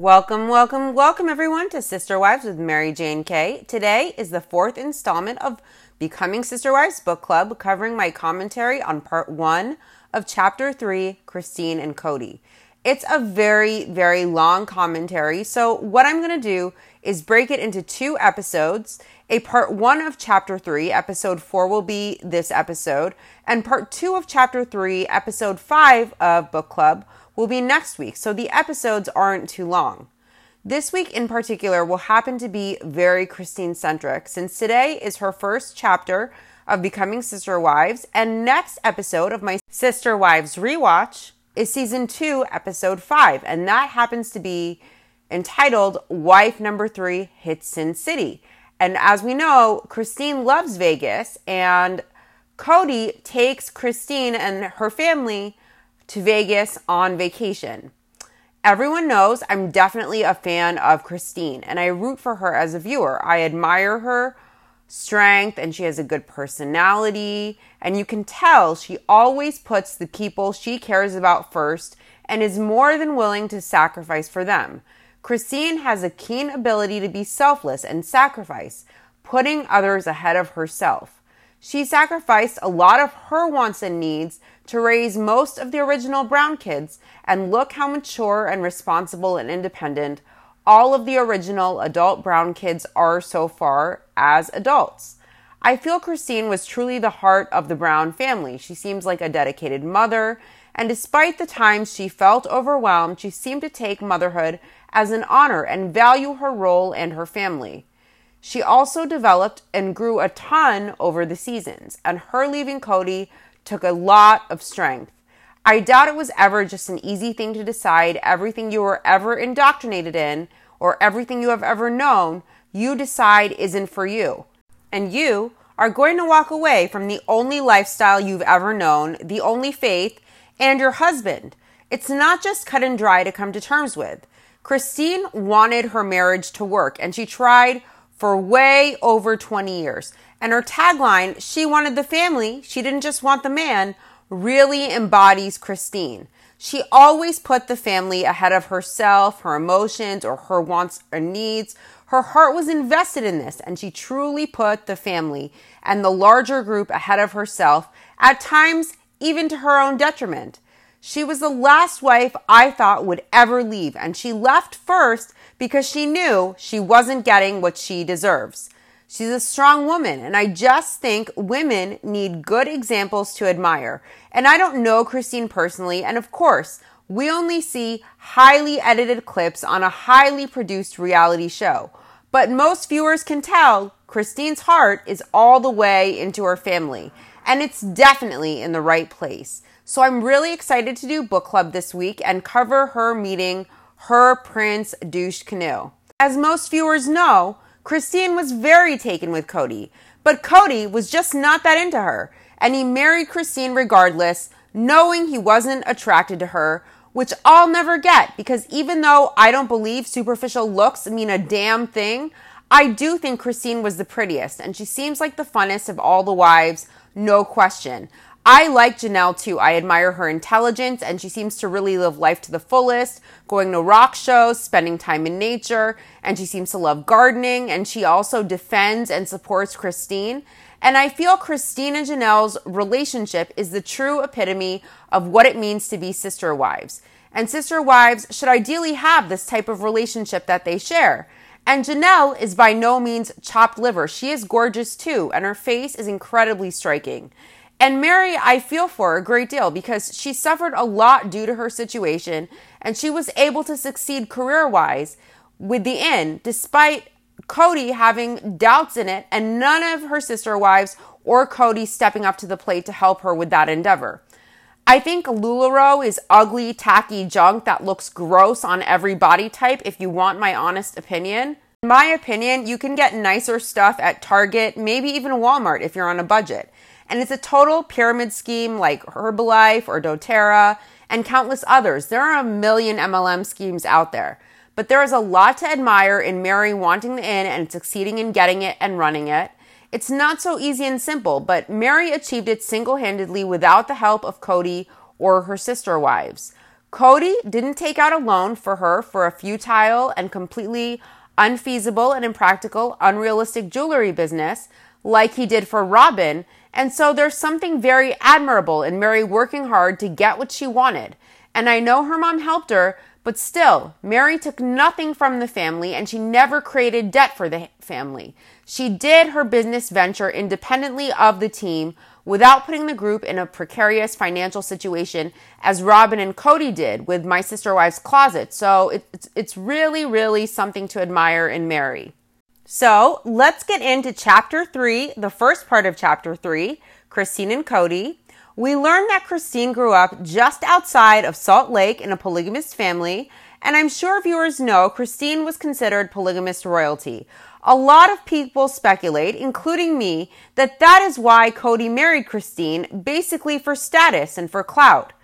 Welcome, welcome, welcome everyone to Sister Wives with Mary Jane Kay. Today is the fourth installment of Becoming Sister Wives Book Club, covering my commentary on part one of chapter three, Christine and Cody. It's a very, very long commentary, so what I'm going to do is break it into two episodes. A part one of chapter three, episode four will be this episode, and part two of chapter three, episode five of Book Club will be next week, so the episodes aren't too long. This week in particular will happen to be very Christine centric since today is her first chapter of Becoming Sister Wives, and next episode of my Sister Wives rewatch is season two, episode five, and that happens to be entitled Wife Number Three Hits Sin City. And as we know, Christine loves Vegas, and Kody takes Christine and her family to Vegas on vacation. Everyone knows I'm definitely a fan of Christine and I root for her as a viewer. I admire her strength and she has a good personality. And you can tell she always puts the people she cares about first and is more than willing to sacrifice for them. Christine has a keen ability to be selfless and sacrifice, putting others ahead of herself. She sacrificed a lot of her wants and needs to raise most of the original Brown kids, and look how mature and responsible and independent all of the original adult Brown kids are so far as adults. I feel Christine was truly the heart of the Brown family. She seems like a dedicated mother, and despite the times she felt overwhelmed, she seemed to take motherhood as an honor and value her role and her family. She also developed and grew a ton over the seasons, and her leaving Kody took a lot of strength. I doubt it was ever just an easy thing to decide everything you were ever indoctrinated in or everything you have ever known, you decide isn't for you. And you are going to walk away from the only lifestyle you've ever known, the only faith, and your husband. It's not just cut and dry to come to terms with. Christine wanted her marriage to work and she tried for way over 20 years. And her tagline, she wanted the family, she didn't just want the man, really embodies Christine. She always put the family ahead of herself, her emotions, or her wants or needs. Her heart was invested in this, and she truly put the family and the larger group ahead of herself, at times even to her own detriment. She was the last wife I thought would ever leave, and she left first because she knew she wasn't getting what she deserves. She's a strong woman, and I just think women need good examples to admire. And I don't know Christine personally, and of course, we only see highly edited clips on a highly produced reality show. But most viewers can tell Christine's heart is all the way into her family, and it's definitely in the right place. So I'm really excited to do book club this week and cover her meeting her prince douche canoe. As most viewers know, Christine was very taken with Kody, but Kody was just not that into her, and he married Christine regardless, knowing he wasn't attracted to her, which I'll never get because even though I don't believe superficial looks mean a damn thing, I do think Christine was the prettiest, and she seems like the funnest of all the wives, no question. I like Janelle too. I admire her intelligence and she seems to really live life to the fullest, going to rock shows, spending time in nature, and she seems to love gardening and she also defends and supports Christine. And I feel Christine and Janelle's relationship is the true epitome of what it means to be sister wives. And sister wives should ideally have this type of relationship that they share. And Janelle is by no means chopped liver. She is gorgeous too, and her face is incredibly striking. And Meri, I feel for a great deal because she suffered a lot due to her situation and she was able to succeed career wise with the inn despite Kody having doubts in it and none of her sister wives or Kody stepping up to the plate to help her with that endeavor. I think LuLaRoe is ugly, tacky junk that looks gross on every body type if you want my honest opinion. In my opinion, you can get nicer stuff at Target, maybe even Walmart if you're on a budget. And it's a total pyramid scheme like Herbalife or doTERRA and countless others. There are a million MLM schemes out there. But there is a lot to admire in Meri wanting the inn and succeeding in getting it and running it. It's not so easy and simple, but Meri achieved it single handedly without the help of Kody or her sister wives. Kody didn't take out a loan for her for a futile and completely unfeasible and impractical, unrealistic jewelry business like he did for Robyn. And so there's something very admirable in Meri working hard to get what she wanted. And I know her mom helped her, but still, Meri took nothing from the family and she never created debt for the family. She did her business venture independently of the team without putting the group in a precarious financial situation as Robyn and Kody did with My Sister Wives Closet. So it's, it's really, really something to admire in Meri. So let's get into chapter three, the first part of chapter three, Christine and Kody. We learned that Christine grew up just outside of Salt Lake in a polygamous family, and I'm sure viewers know Christine was considered polygamous royalty. A lot of people speculate, including me, that that is why Kody married Christine, basically for status and for clout.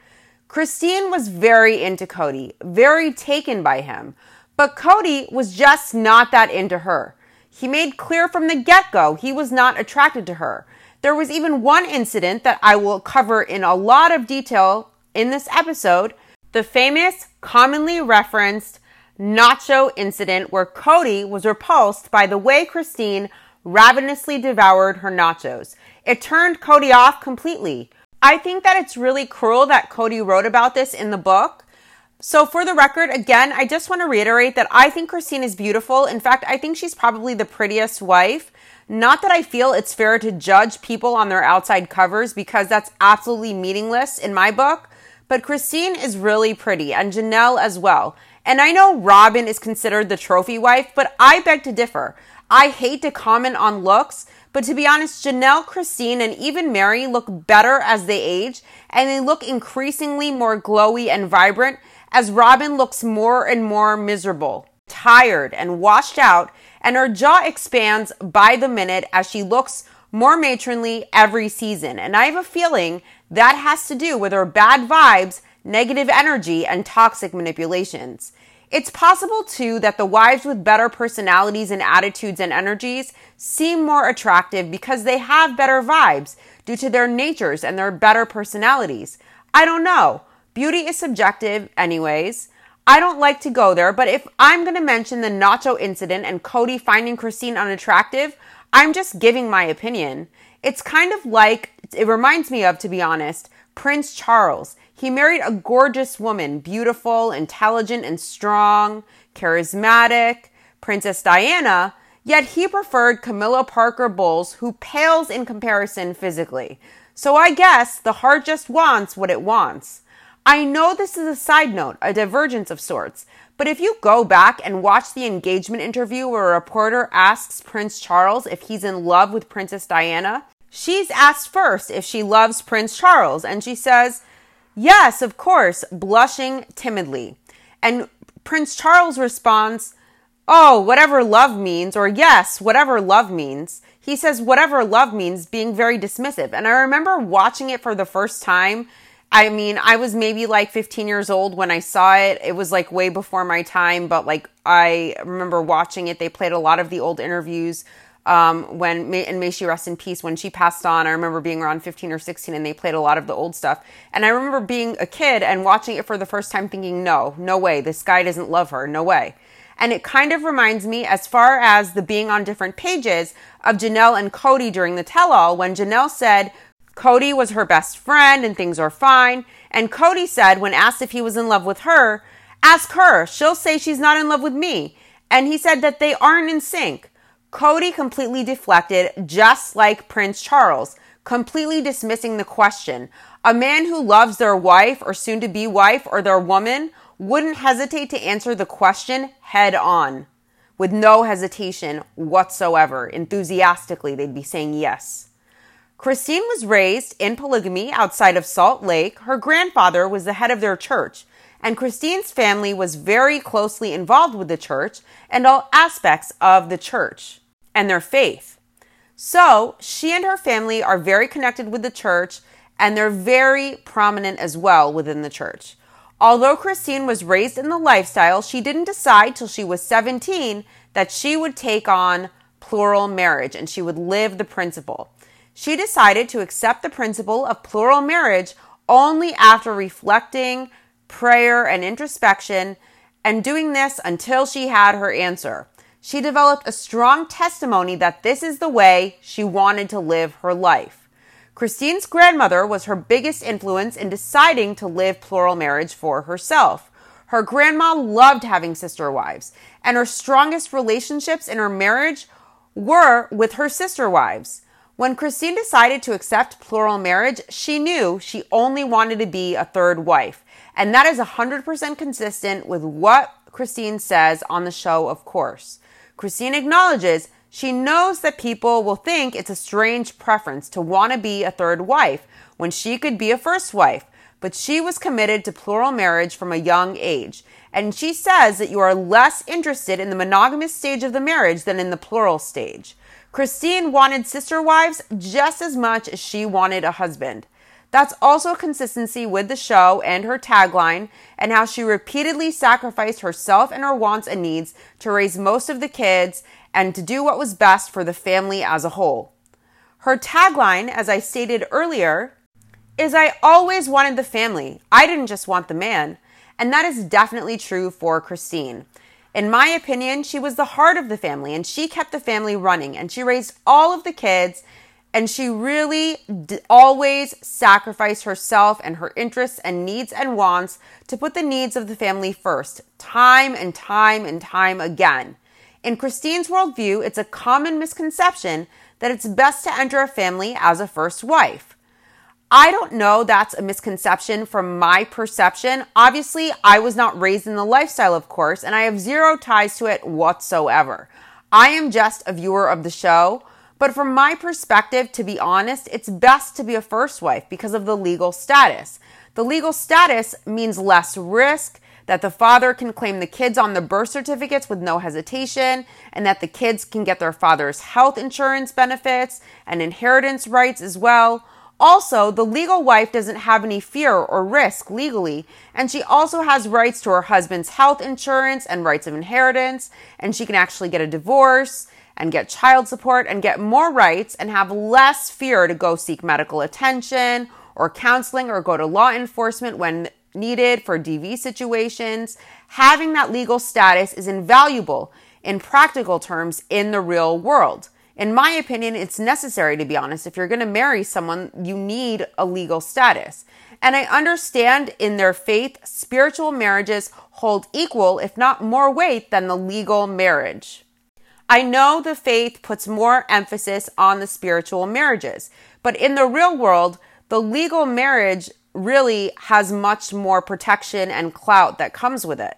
Christine was very into Kody, very taken by him, but Cody was just not that into her. He made clear from the get go he was not attracted to her. There was even one incident that I will cover in a lot of detail in this episode the famous, commonly referenced nacho incident where Kody was repulsed by the way Christine ravenously devoured her nachos. It turned Kody off completely. I think that it's really cruel that Kody wrote about this in the book so, for the record, again, I just want to reiterate that I think Christine is beautiful. In fact, I think she's probably the prettiest wife. Not that I feel it's fair to judge people on their outside covers because that's absolutely meaningless in my book. But Christine is really pretty and Janelle as well. And I know Robyn is considered the trophy wife, but I beg to differ. I hate to comment on looks, but to be honest, Janelle, Christine, and even Meri look better as they age, and they look increasingly more glowy and vibrant as Robyn looks more and more miserable, tired, and washed out, and her jaw expands by the minute as she looks more matronly every season. And I have a feeling that has to do with her bad vibes, negative energy, and toxic manipulations. It's possible too that the wives with better personalities and attitudes and energies seem more attractive because they have better vibes due to their natures and their better personalities. I don't know. Beauty is subjective, anyways. I don't like to go there, but if I'm going to mention the Nacho incident and Kody finding Christine unattractive, I'm just giving my opinion. It's kind of like, it reminds me of, to be honest, Prince Charles. He married a gorgeous woman, beautiful, intelligent, and strong, charismatic, Princess Diana, yet he preferred Camilla Parker Bowles, who pales in comparison physically. So I guess the heart just wants what it wants. I know this is a side note, a divergence of sorts, but if you go back and watch the engagement interview where a reporter asks Prince Charles if he's in love with Princess Diana, she's asked first if she loves Prince Charles, and she says, Yes, of course, blushing timidly. And Prince Charles responds, Oh, whatever love means, or yes, whatever love means. He says whatever love means, being very dismissive. And I remember watching it for the first time I mean, I was maybe like 15 years old when I saw it. It was like way before my time, but like I remember watching it. They played a lot of the old interviews um, when, and may she rest in peace, when she passed on. I remember being around 15 or 16 and they played a lot of the old stuff. And I remember being a kid and watching it for the first time thinking, no, no way. This guy doesn't love her. No way. And it kind of reminds me, as far as the being on different pages, of Janelle and Kody during the tell all when Janelle said, Kody was her best friend and things are fine. And Kody said, when asked if he was in love with her, ask her. She'll say she's not in love with me. And he said that they aren't in sync. Kody completely deflected, just like Prince Charles, completely dismissing the question. A man who loves their wife or soon to be wife or their woman wouldn't hesitate to answer the question head on with no hesitation whatsoever. Enthusiastically, they'd be saying yes. Christine was raised in polygamy outside of Salt Lake. Her grandfather was the head of their church, and Christine's family was very closely involved with the church and all aspects of the church and their faith. So she and her family are very connected with the church and they're very prominent as well within the church. Although Christine was raised in the lifestyle, she didn't decide till she was 17 that she would take on plural marriage and she would live the principle she decided to accept the principle of plural marriage only after reflecting prayer, and introspection, and doing this until she had her answer. She developed a strong testimony that this is the way she wanted to live her life. Christine's grandmother was her biggest influence in deciding to live plural marriage for herself. Her grandma loved having sister wives, and her strongest relationships in her marriage were with her sister wives. When Christine decided to accept plural marriage, she knew she only wanted to be a third wife. And that is 100% consistent with what Christine says on the show, of course. Christine acknowledges she knows that people will think it's a strange preference to want to be a third wife when she could be a first wife, but she was committed to plural marriage from a young age. And she says that you are less interested in the monogamous stage of the marriage than in the plural stage. Christine wanted sister wives just as much as she wanted a husband. That's also consistency with the show and her tagline, and how she repeatedly sacrificed herself and her wants and needs to raise most of the kids and to do what was best for the family as a whole. Her tagline, as I stated earlier, is I always wanted the family. I didn't just want the man. And that is definitely true for Christine. In my opinion, she was the heart of the family and she kept the family running and she raised all of the kids and she really d- always sacrificed herself and her interests and needs and wants to put the needs of the family first, time and time and time again. In Christine's worldview, it's a common misconception that it's best to enter a family as a first wife. I don't know that's a misconception from my perception. Obviously, I was not raised in the lifestyle, of course, and I have zero ties to it whatsoever. I am just a viewer of the show, but from my perspective, to be honest, it's best to be a first wife because of the legal status. The legal status means less risk, that the father can claim the kids on the birth certificates with no hesitation, and that the kids can get their father's health insurance benefits and inheritance rights as well. Also, the legal wife doesn't have any fear or risk legally, and she also has rights to her husband's health insurance and rights of inheritance, and she can actually get a divorce and get child support and get more rights and have less fear to go seek medical attention or counseling or go to law enforcement when needed for DV situations. Having that legal status is invaluable in practical terms in the real world. In my opinion, it's necessary to be honest. If you're going to marry someone, you need a legal status. And I understand in their faith, spiritual marriages hold equal, if not more weight than the legal marriage. I know the faith puts more emphasis on the spiritual marriages, but in the real world, the legal marriage really has much more protection and clout that comes with it.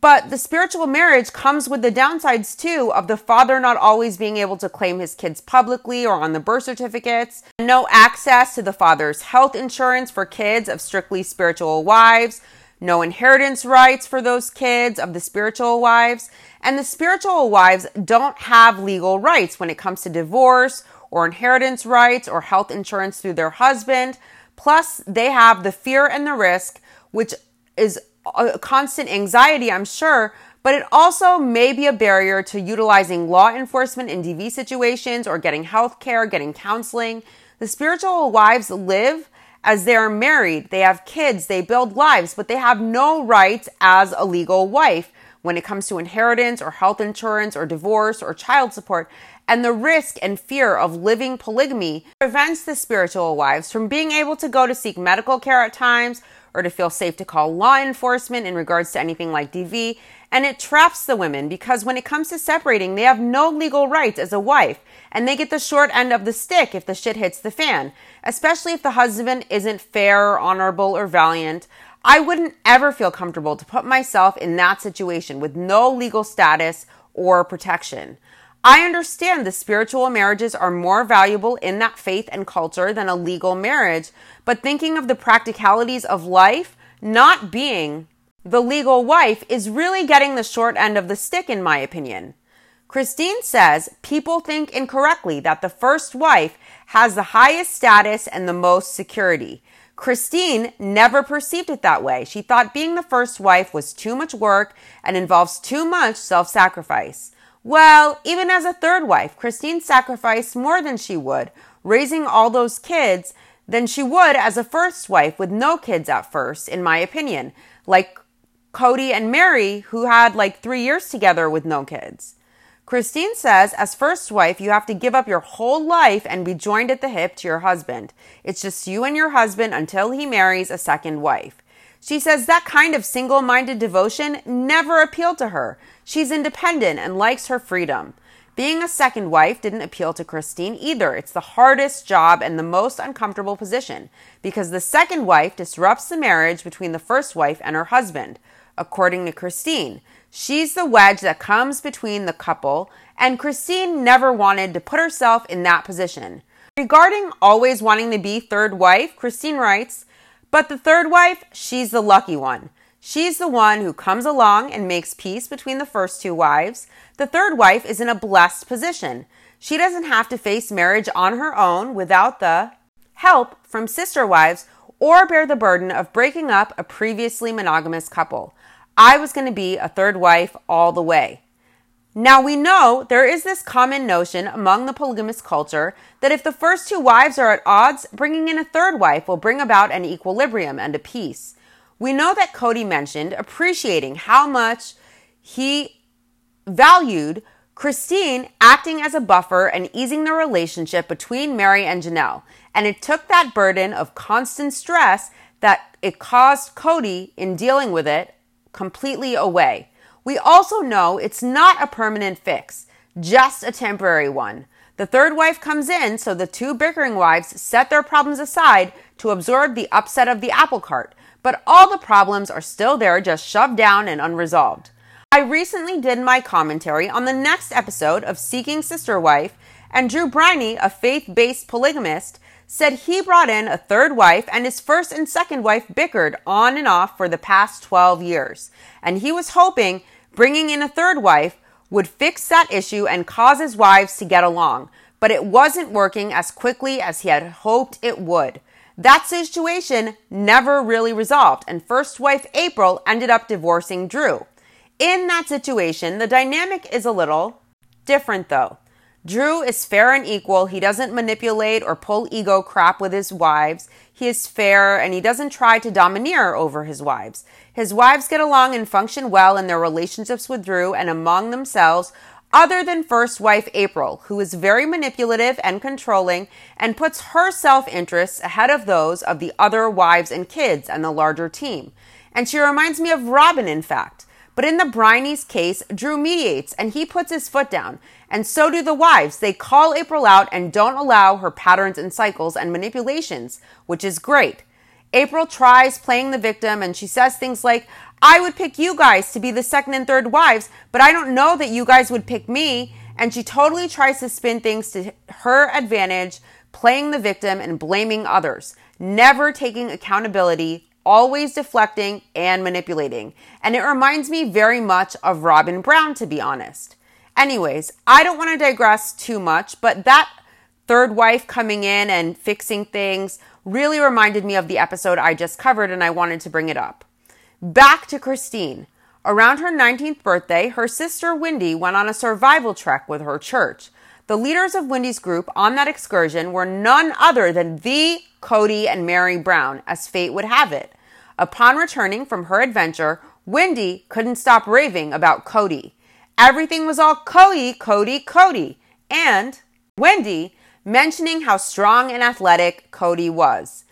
But the spiritual marriage comes with the downsides too of the father not always being able to claim his kids publicly or on the birth certificates, no access to the father's health insurance for kids of strictly spiritual wives, no inheritance rights for those kids of the spiritual wives, and the spiritual wives don't have legal rights when it comes to divorce or inheritance rights or health insurance through their husband. Plus, they have the fear and the risk, which is a constant anxiety, I'm sure, but it also may be a barrier to utilizing law enforcement in DV situations or getting health care, getting counseling. The spiritual wives live as they are married, they have kids, they build lives, but they have no rights as a legal wife when it comes to inheritance or health insurance or divorce or child support. And the risk and fear of living polygamy prevents the spiritual wives from being able to go to seek medical care at times or to feel safe to call law enforcement in regards to anything like DV. And it traps the women because when it comes to separating, they have no legal rights as a wife and they get the short end of the stick if the shit hits the fan, especially if the husband isn't fair, or honorable, or valiant. I wouldn't ever feel comfortable to put myself in that situation with no legal status or protection. I understand the spiritual marriages are more valuable in that faith and culture than a legal marriage, but thinking of the practicalities of life, not being the legal wife is really getting the short end of the stick, in my opinion. Christine says people think incorrectly that the first wife has the highest status and the most security. Christine never perceived it that way. She thought being the first wife was too much work and involves too much self sacrifice. Well, even as a third wife, Christine sacrificed more than she would, raising all those kids than she would as a first wife with no kids at first, in my opinion, like Kody and Meri, who had like three years together with no kids. Christine says, as first wife, you have to give up your whole life and be joined at the hip to your husband. It's just you and your husband until he marries a second wife. She says that kind of single minded devotion never appealed to her. She's independent and likes her freedom. Being a second wife didn't appeal to Christine either. It's the hardest job and the most uncomfortable position because the second wife disrupts the marriage between the first wife and her husband. According to Christine, she's the wedge that comes between the couple, and Christine never wanted to put herself in that position. Regarding always wanting to be third wife, Christine writes, but the third wife, she's the lucky one. She's the one who comes along and makes peace between the first two wives. The third wife is in a blessed position. She doesn't have to face marriage on her own without the help from sister wives or bear the burden of breaking up a previously monogamous couple. I was going to be a third wife all the way. Now we know there is this common notion among the polygamous culture that if the first two wives are at odds, bringing in a third wife will bring about an equilibrium and a peace. We know that Kody mentioned appreciating how much he valued Christine acting as a buffer and easing the relationship between Meri and Janelle. And it took that burden of constant stress that it caused Kody in dealing with it completely away. We also know it's not a permanent fix, just a temporary one. The third wife comes in, so the two bickering wives set their problems aside to absorb the upset of the apple cart but all the problems are still there, just shoved down and unresolved. I recently did my commentary on the next episode of Seeking Sister Wife, and Drew Briney, a faith based polygamist, said he brought in a third wife and his first and second wife bickered on and off for the past 12 years. And he was hoping bringing in a third wife would fix that issue and cause his wives to get along. But it wasn't working as quickly as he had hoped it would. That situation never really resolved, and first wife April ended up divorcing Drew. In that situation, the dynamic is a little different though. Drew is fair and equal. He doesn't manipulate or pull ego crap with his wives. He is fair and he doesn't try to domineer over his wives. His wives get along and function well in their relationships with Drew and among themselves other than first wife April, who is very manipulative and controlling and puts her self interests ahead of those of the other wives and kids and the larger team. And she reminds me of Robyn, in fact. But in the Briney's case, Drew mediates and he puts his foot down. And so do the wives. They call April out and don't allow her patterns and cycles and manipulations, which is great. April tries playing the victim and she says things like, I would pick you guys to be the second and third wives, but I don't know that you guys would pick me. And she totally tries to spin things to her advantage, playing the victim and blaming others, never taking accountability, always deflecting and manipulating. And it reminds me very much of Robyn Brown, to be honest. Anyways, I don't want to digress too much, but that third wife coming in and fixing things really reminded me of the episode I just covered, and I wanted to bring it up. Back to Christine. Around her 19th birthday, her sister Wendy went on a survival trek with her church. The leaders of Wendy's group on that excursion were none other than the Kody and Meri Brown, as fate would have it. Upon returning from her adventure, Wendy couldn't stop raving about Kody. Everything was all Kody, Kody, Kody, and Wendy mentioning how strong and athletic Kody was.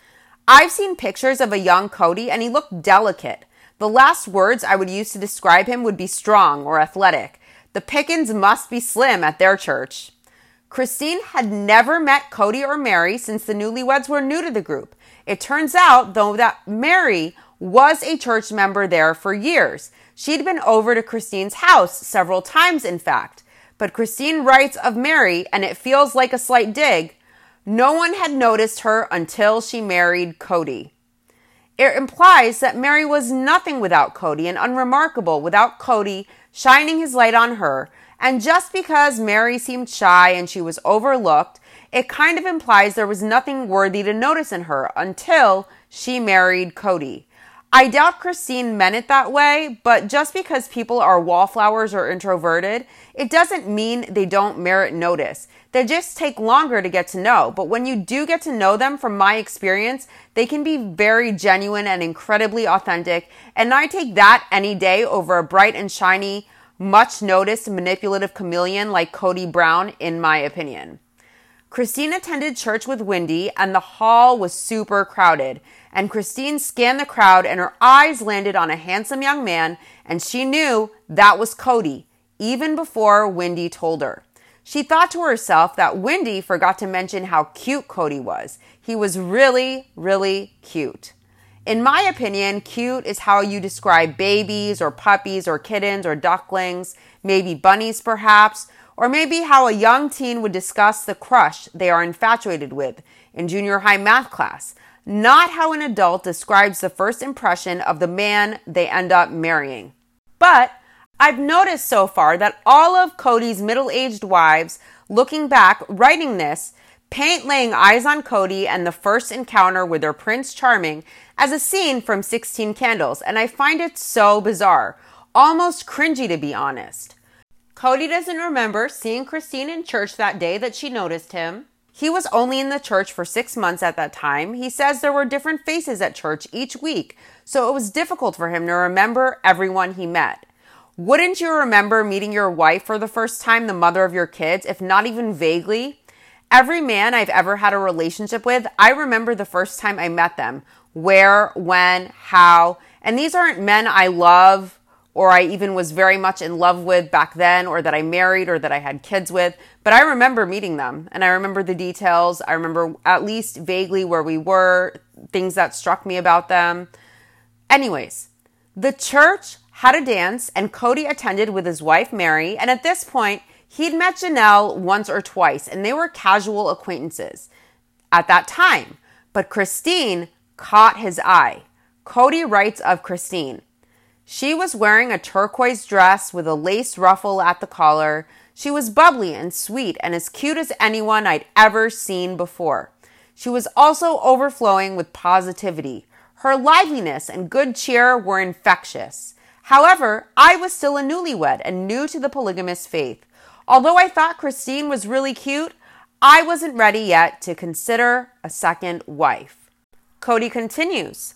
I've seen pictures of a young Kody and he looked delicate. The last words I would use to describe him would be strong or athletic. The pickings must be slim at their church. Christine had never met Kody or Meri since the newlyweds were new to the group. It turns out, though, that Meri was a church member there for years. She'd been over to Christine's house several times, in fact. But Christine writes of Meri, and it feels like a slight dig. No one had noticed her until she married Kody. It implies that Meri was nothing without Kody and unremarkable without Kody shining his light on her. And just because Meri seemed shy and she was overlooked, it kind of implies there was nothing worthy to notice in her until she married Kody. I doubt Christine meant it that way, but just because people are wallflowers or introverted, it doesn't mean they don't merit notice. They just take longer to get to know. But when you do get to know them, from my experience, they can be very genuine and incredibly authentic. And I take that any day over a bright and shiny, much noticed manipulative chameleon like Kody Brown, in my opinion. Christine attended church with Wendy, and the hall was super crowded. And Christine scanned the crowd, and her eyes landed on a handsome young man, and she knew that was Kody, even before Wendy told her. She thought to herself that Wendy forgot to mention how cute Kody was. He was really, really cute. In my opinion, cute is how you describe babies or puppies or kittens or ducklings, maybe bunnies perhaps, or maybe how a young teen would discuss the crush they are infatuated with in junior high math class, not how an adult describes the first impression of the man they end up marrying. But I've noticed so far that all of Kody's middle aged wives, looking back, writing this, paint laying eyes on Kody and the first encounter with their Prince Charming as a scene from 16 Candles, and I find it so bizarre, almost cringy to be honest. Kody doesn't remember seeing Christine in church that day that she noticed him. He was only in the church for six months at that time. He says there were different faces at church each week, so it was difficult for him to remember everyone he met. Wouldn't you remember meeting your wife for the first time, the mother of your kids, if not even vaguely? Every man I've ever had a relationship with, I remember the first time I met them. Where, when, how. And these aren't men I love or I even was very much in love with back then or that I married or that I had kids with, but I remember meeting them and I remember the details. I remember at least vaguely where we were, things that struck me about them. Anyways, the church had a dance, and Kody attended with his wife Meri. And at this point, he'd met Janelle once or twice, and they were casual acquaintances at that time. But Christine caught his eye. Kody writes of Christine. She was wearing a turquoise dress with a lace ruffle at the collar. She was bubbly and sweet and as cute as anyone I'd ever seen before. She was also overflowing with positivity. Her liveliness and good cheer were infectious. However, I was still a newlywed and new to the polygamous faith. Although I thought Christine was really cute, I wasn't ready yet to consider a second wife. Kody continues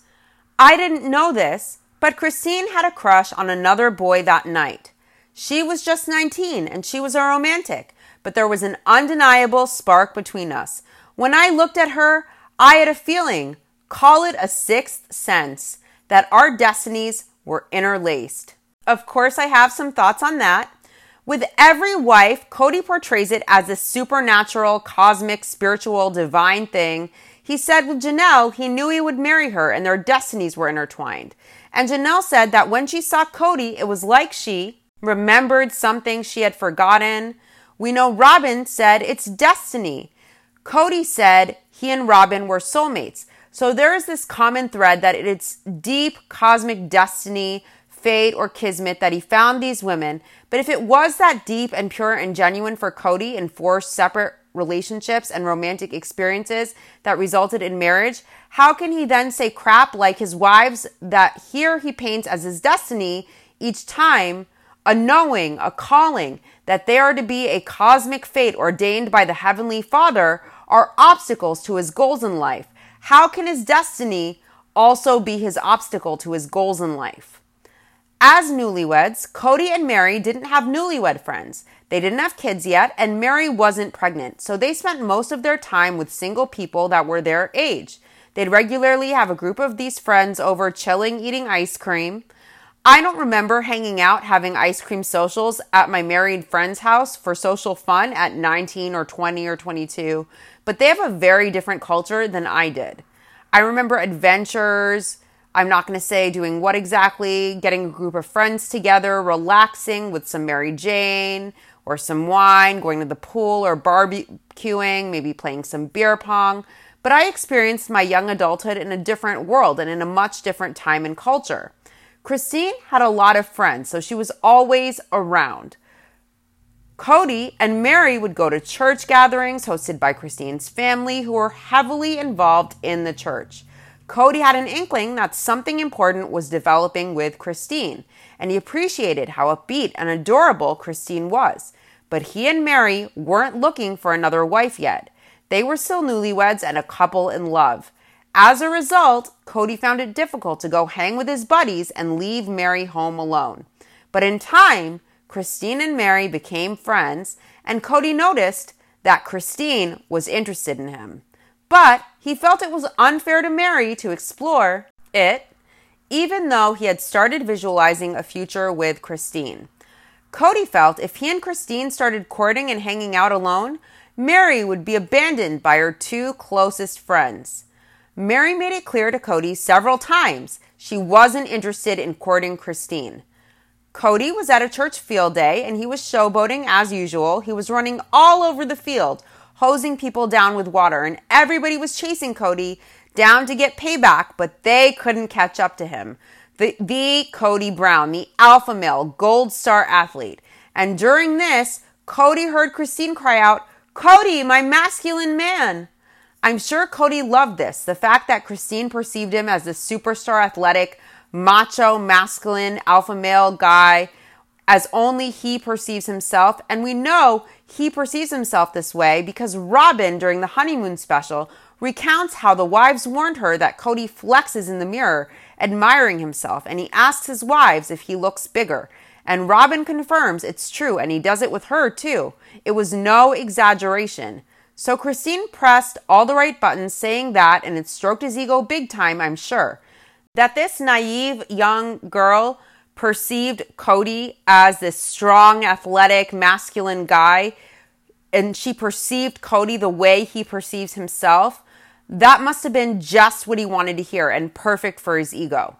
I didn't know this, but Christine had a crush on another boy that night. She was just 19 and she was a romantic, but there was an undeniable spark between us. When I looked at her, I had a feeling, call it a sixth sense, that our destinies were interlaced. Of course, I have some thoughts on that. With every wife, Kody portrays it as a supernatural, cosmic, spiritual, divine thing. He said with Janelle, he knew he would marry her and their destinies were intertwined. And Janelle said that when she saw Kody, it was like she remembered something she had forgotten. We know Robyn said it's destiny. Kody said he and Robyn were soulmates. So there is this common thread that it's deep cosmic destiny, fate, or kismet that he found these women. But if it was that deep and pure and genuine for Kody in four separate relationships and romantic experiences that resulted in marriage, how can he then say crap like his wives that here he paints as his destiny each time, a knowing, a calling that they are to be a cosmic fate ordained by the Heavenly Father are obstacles to his goals in life? How can his destiny also be his obstacle to his goals in life? As newlyweds, Kody and Meri didn't have newlywed friends. They didn't have kids yet, and Meri wasn't pregnant, so they spent most of their time with single people that were their age. They'd regularly have a group of these friends over chilling, eating ice cream. I don't remember hanging out having ice cream socials at my married friend's house for social fun at 19 or 20 or 22, but they have a very different culture than I did. I remember adventures. I'm not going to say doing what exactly, getting a group of friends together, relaxing with some Mary Jane or some wine, going to the pool or barbecuing, maybe playing some beer pong. But I experienced my young adulthood in a different world and in a much different time and culture. Christine had a lot of friends, so she was always around. Kody and Meri would go to church gatherings hosted by Christine's family, who were heavily involved in the church. Kody had an inkling that something important was developing with Christine, and he appreciated how upbeat and adorable Christine was. But he and Meri weren't looking for another wife yet. They were still newlyweds and a couple in love. As a result, Kody found it difficult to go hang with his buddies and leave Meri home alone. But in time, Christine and Meri became friends, and Kody noticed that Christine was interested in him. But he felt it was unfair to Meri to explore it, even though he had started visualizing a future with Christine. Kody felt if he and Christine started courting and hanging out alone, Meri would be abandoned by her two closest friends. Meri made it clear to Kody several times she wasn't interested in courting Christine. Kody was at a church field day and he was showboating as usual. He was running all over the field, hosing people down with water, and everybody was chasing Kody down to get payback, but they couldn't catch up to him. The, the Kody Brown, the alpha male, gold star athlete. And during this, Kody heard Christine cry out, Kody, my masculine man. I'm sure Kody loved this. The fact that Christine perceived him as the superstar athletic, macho, masculine, alpha male guy, as only he perceives himself. And we know he perceives himself this way because Robyn, during the honeymoon special, recounts how the wives warned her that Kody flexes in the mirror, admiring himself, and he asks his wives if he looks bigger. And Robyn confirms it's true, and he does it with her too. It was no exaggeration. So Christine pressed all the right buttons, saying that, and it stroked his ego big time, I'm sure. That this naive young girl perceived Kody as this strong, athletic, masculine guy, and she perceived Kody the way he perceives himself, that must have been just what he wanted to hear and perfect for his ego.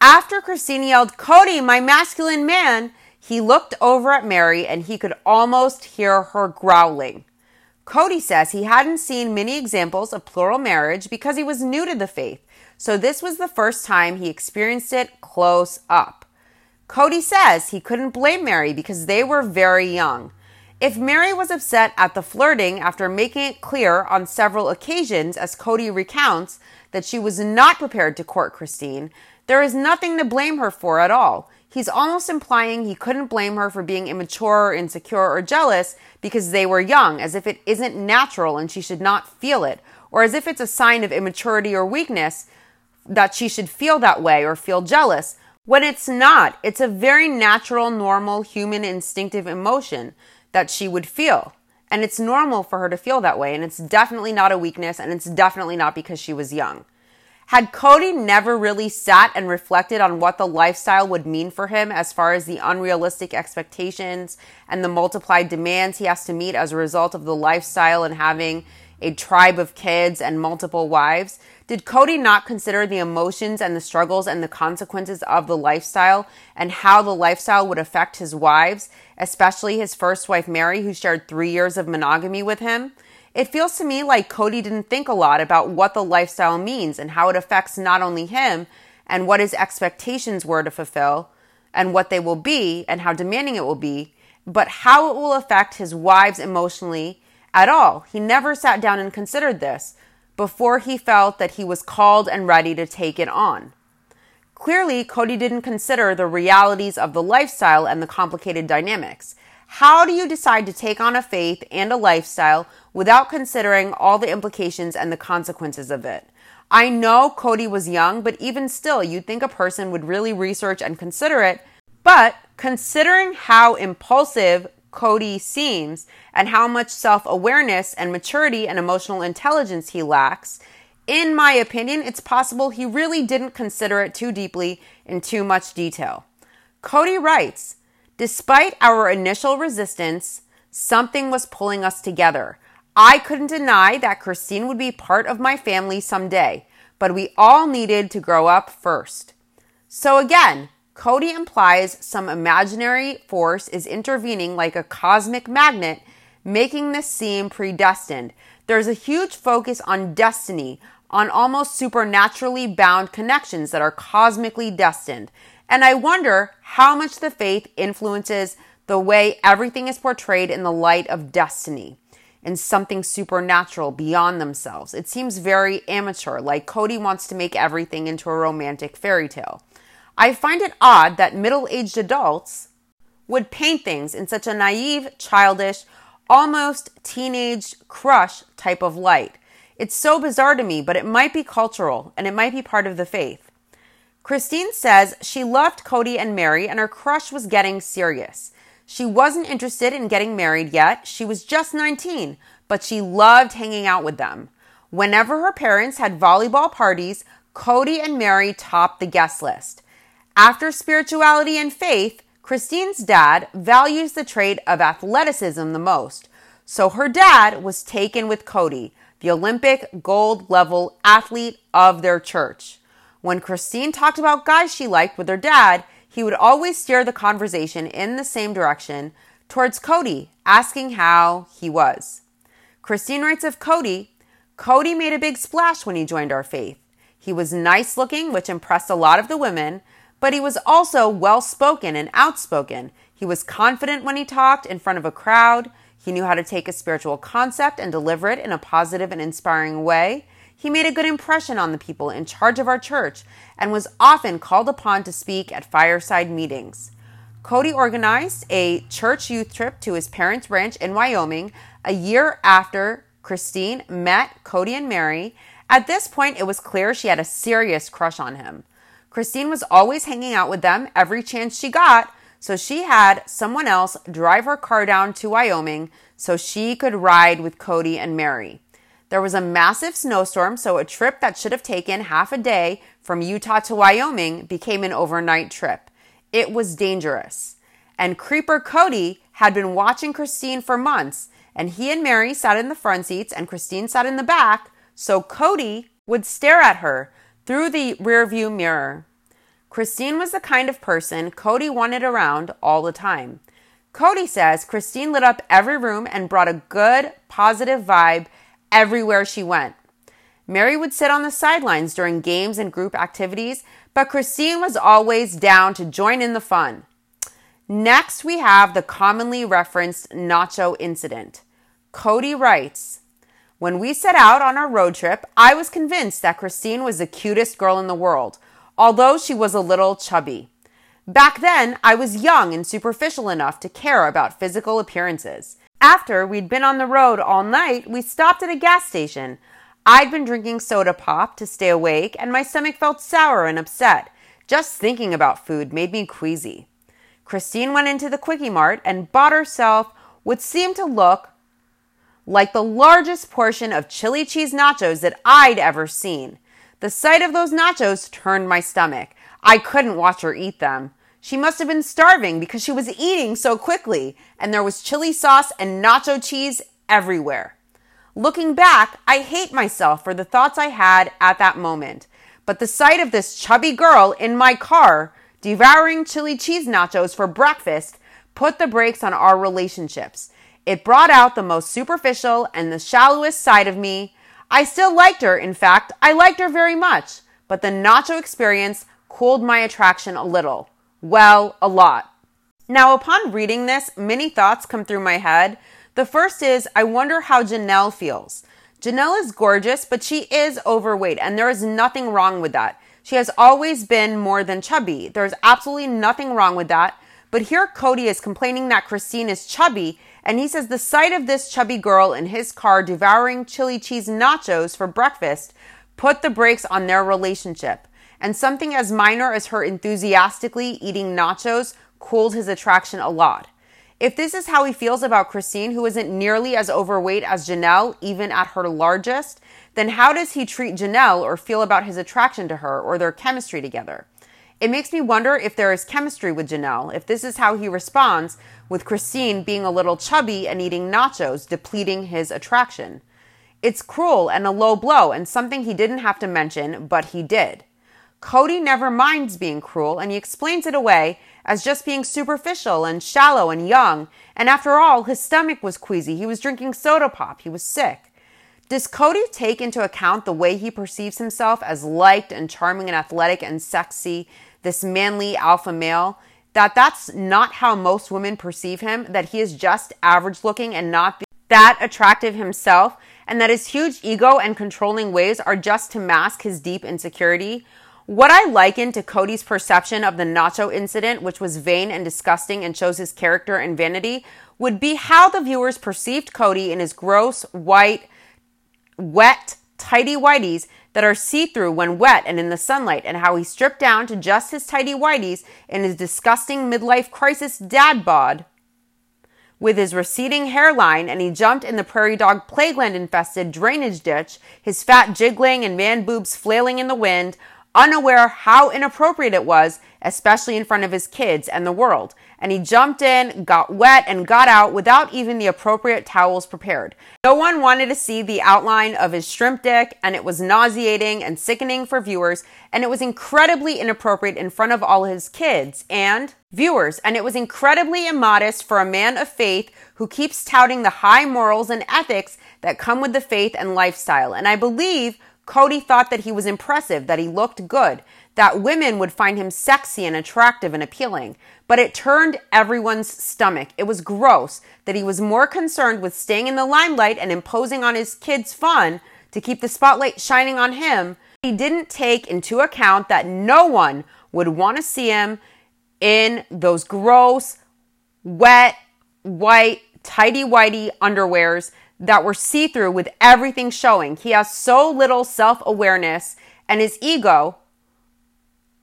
After Christine yelled, Kody, my masculine man, he looked over at Meri and he could almost hear her growling. Kody says he hadn't seen many examples of plural marriage because he was new to the faith, so this was the first time he experienced it close up. Kody says he couldn't blame Meri because they were very young. If Meri was upset at the flirting after making it clear on several occasions, as Kody recounts, that she was not prepared to court Christine, there is nothing to blame her for at all. He's almost implying he couldn't blame her for being immature or insecure or jealous because they were young, as if it isn't natural and she should not feel it, or as if it's a sign of immaturity or weakness that she should feel that way or feel jealous, when it's not. It's a very natural, normal, human, instinctive emotion that she would feel. And it's normal for her to feel that way. And it's definitely not a weakness. And it's definitely not because she was young. Had Kody never really sat and reflected on what the lifestyle would mean for him as far as the unrealistic expectations and the multiplied demands he has to meet as a result of the lifestyle and having a tribe of kids and multiple wives, did Kody not consider the emotions and the struggles and the consequences of the lifestyle and how the lifestyle would affect his wives, especially his first wife Meri, who shared three years of monogamy with him? It feels to me like Kody didn't think a lot about what the lifestyle means and how it affects not only him and what his expectations were to fulfill and what they will be and how demanding it will be, but how it will affect his wives emotionally at all. He never sat down and considered this before he felt that he was called and ready to take it on. Clearly, Kody didn't consider the realities of the lifestyle and the complicated dynamics. How do you decide to take on a faith and a lifestyle without considering all the implications and the consequences of it? I know Kody was young, but even still, you'd think a person would really research and consider it. But considering how impulsive Kody seems and how much self awareness and maturity and emotional intelligence he lacks, in my opinion, it's possible he really didn't consider it too deeply in too much detail. Kody writes Despite our initial resistance, something was pulling us together. I couldn't deny that Christine would be part of my family someday, but we all needed to grow up first. So again, Kody implies some imaginary force is intervening like a cosmic magnet, making this seem predestined. There's a huge focus on destiny, on almost supernaturally bound connections that are cosmically destined. And I wonder how much the faith influences the way everything is portrayed in the light of destiny. and something supernatural beyond themselves. It seems very amateur, like Kody wants to make everything into a romantic fairy tale. I find it odd that middle aged adults would paint things in such a naive, childish, almost teenage crush type of light. It's so bizarre to me, but it might be cultural and it might be part of the faith. Christine says she loved Kody and Meri and her crush was getting serious. She wasn't interested in getting married yet. She was just 19, but she loved hanging out with them. Whenever her parents had volleyball parties, Kody and Meri topped the guest list. After spirituality and faith, Christine's dad values the trait of athleticism the most. So her dad was taken with Kody, the Olympic gold level athlete of their church. When Christine talked about guys she liked with her dad, he would always steer the conversation in the same direction towards Kody, asking how he was. Christine writes of Kody Kody made a big splash when he joined our faith. He was nice looking, which impressed a lot of the women, but he was also well spoken and outspoken. He was confident when he talked in front of a crowd. He knew how to take a spiritual concept and deliver it in a positive and inspiring way. He made a good impression on the people in charge of our church and was often called upon to speak at fireside meetings. Kody organized a church youth trip to his parents' ranch in Wyoming a year after Christine met Kody and Meri. At this point, it was clear she had a serious crush on him. Christine was always hanging out with them every chance she got, so she had someone else drive her car down to Wyoming so she could ride with Kody and Meri. There was a massive snowstorm, so a trip that should have taken half a day from Utah to Wyoming became an overnight trip. It was dangerous. And Creeper Kody had been watching Christine for months, and he and Meri sat in the front seats and Christine sat in the back, so Kody would stare at her through the rearview mirror. Christine was the kind of person Kody wanted around all the time. Kody says Christine lit up every room and brought a good, positive vibe everywhere she went. Meri would sit on the sidelines during games and group activities, but Christine was always down to join in the fun. Next, we have the commonly referenced nacho incident. Kody writes, when we set out on our road trip, I was convinced that Christine was the cutest girl in the world, although she was a little chubby. Back then, I was young and superficial enough to care about physical appearances. After we'd been on the road all night, we stopped at a gas station. I'd been drinking soda pop to stay awake, and my stomach felt sour and upset. Just thinking about food made me queasy. Christine went into the Quickie Mart and bought herself what seemed to look like the largest portion of chili cheese nachos that I'd ever seen. The sight of those nachos turned my stomach. I couldn't watch her eat them. She must have been starving because she was eating so quickly, and there was chili sauce and nacho cheese everywhere. Looking back, I hate myself for the thoughts I had at that moment. But the sight of this chubby girl in my car devouring chili cheese nachos for breakfast put the brakes on our relationships. It brought out the most superficial and the shallowest side of me. I still liked her, in fact, I liked her very much, but the nacho experience cooled my attraction a little. Well, a lot. Now, upon reading this, many thoughts come through my head. The first is, I wonder how Janelle feels. Janelle is gorgeous, but she is overweight, and there is nothing wrong with that. She has always been more than chubby. There's absolutely nothing wrong with that. But here Kody is complaining that Christine is chubby, and he says the sight of this chubby girl in his car devouring chili cheese nachos for breakfast put the brakes on their relationship. And something as minor as her enthusiastically eating nachos cooled his attraction a lot. If this is how he feels about Christine, who isn't nearly as overweight as Janelle, even at her largest, then how does he treat Janelle or feel about his attraction to her or their chemistry together? It makes me wonder if there is chemistry with Janelle, if this is how he responds with Christine being a little chubby and eating nachos, depleting his attraction. It's cruel and a low blow and something he didn't have to mention, but he did. Kody never minds being cruel and he explains it away as just being superficial and shallow and young. And after all, his stomach was queasy. He was drinking soda pop. He was sick. Does Kody take into account the way he perceives himself as liked and charming and athletic and sexy, this manly alpha male? That that's not how most women perceive him, that he is just average looking and not that attractive himself and that his huge ego and controlling ways are just to mask his deep insecurity. What I liken to Kody's perception of the nacho incident, which was vain and disgusting and shows his character and vanity, would be how the viewers perceived Kody in his gross, white, wet, tidy whities that are see through when wet and in the sunlight, and how he stripped down to just his tidy whities in his disgusting midlife crisis dad bod with his receding hairline and he jumped in the prairie dog playland infested drainage ditch, his fat jiggling and man boobs flailing in the wind, unaware how inappropriate it was, especially in front of his kids and the world. And he jumped in, got wet, and got out without even the appropriate towels prepared. No one wanted to see the outline of his shrimp dick, and it was nauseating and sickening for viewers, and it was incredibly inappropriate in front of all his kids and viewers, and it was incredibly immodest for a man of faith who keeps touting the high morals and ethics that come with the faith and lifestyle. And I believe Kody thought that he was impressive, that he looked good, that women would find him sexy and attractive and appealing. But it turned everyone's stomach. It was gross that he was more concerned with staying in the limelight and imposing on his kids' fun to keep the spotlight shining on him. He didn't take into account that no one would want to see him in those gross, wet, white, tidy whitey underwears that were see through with everything showing. He has so little self awareness, and his ego,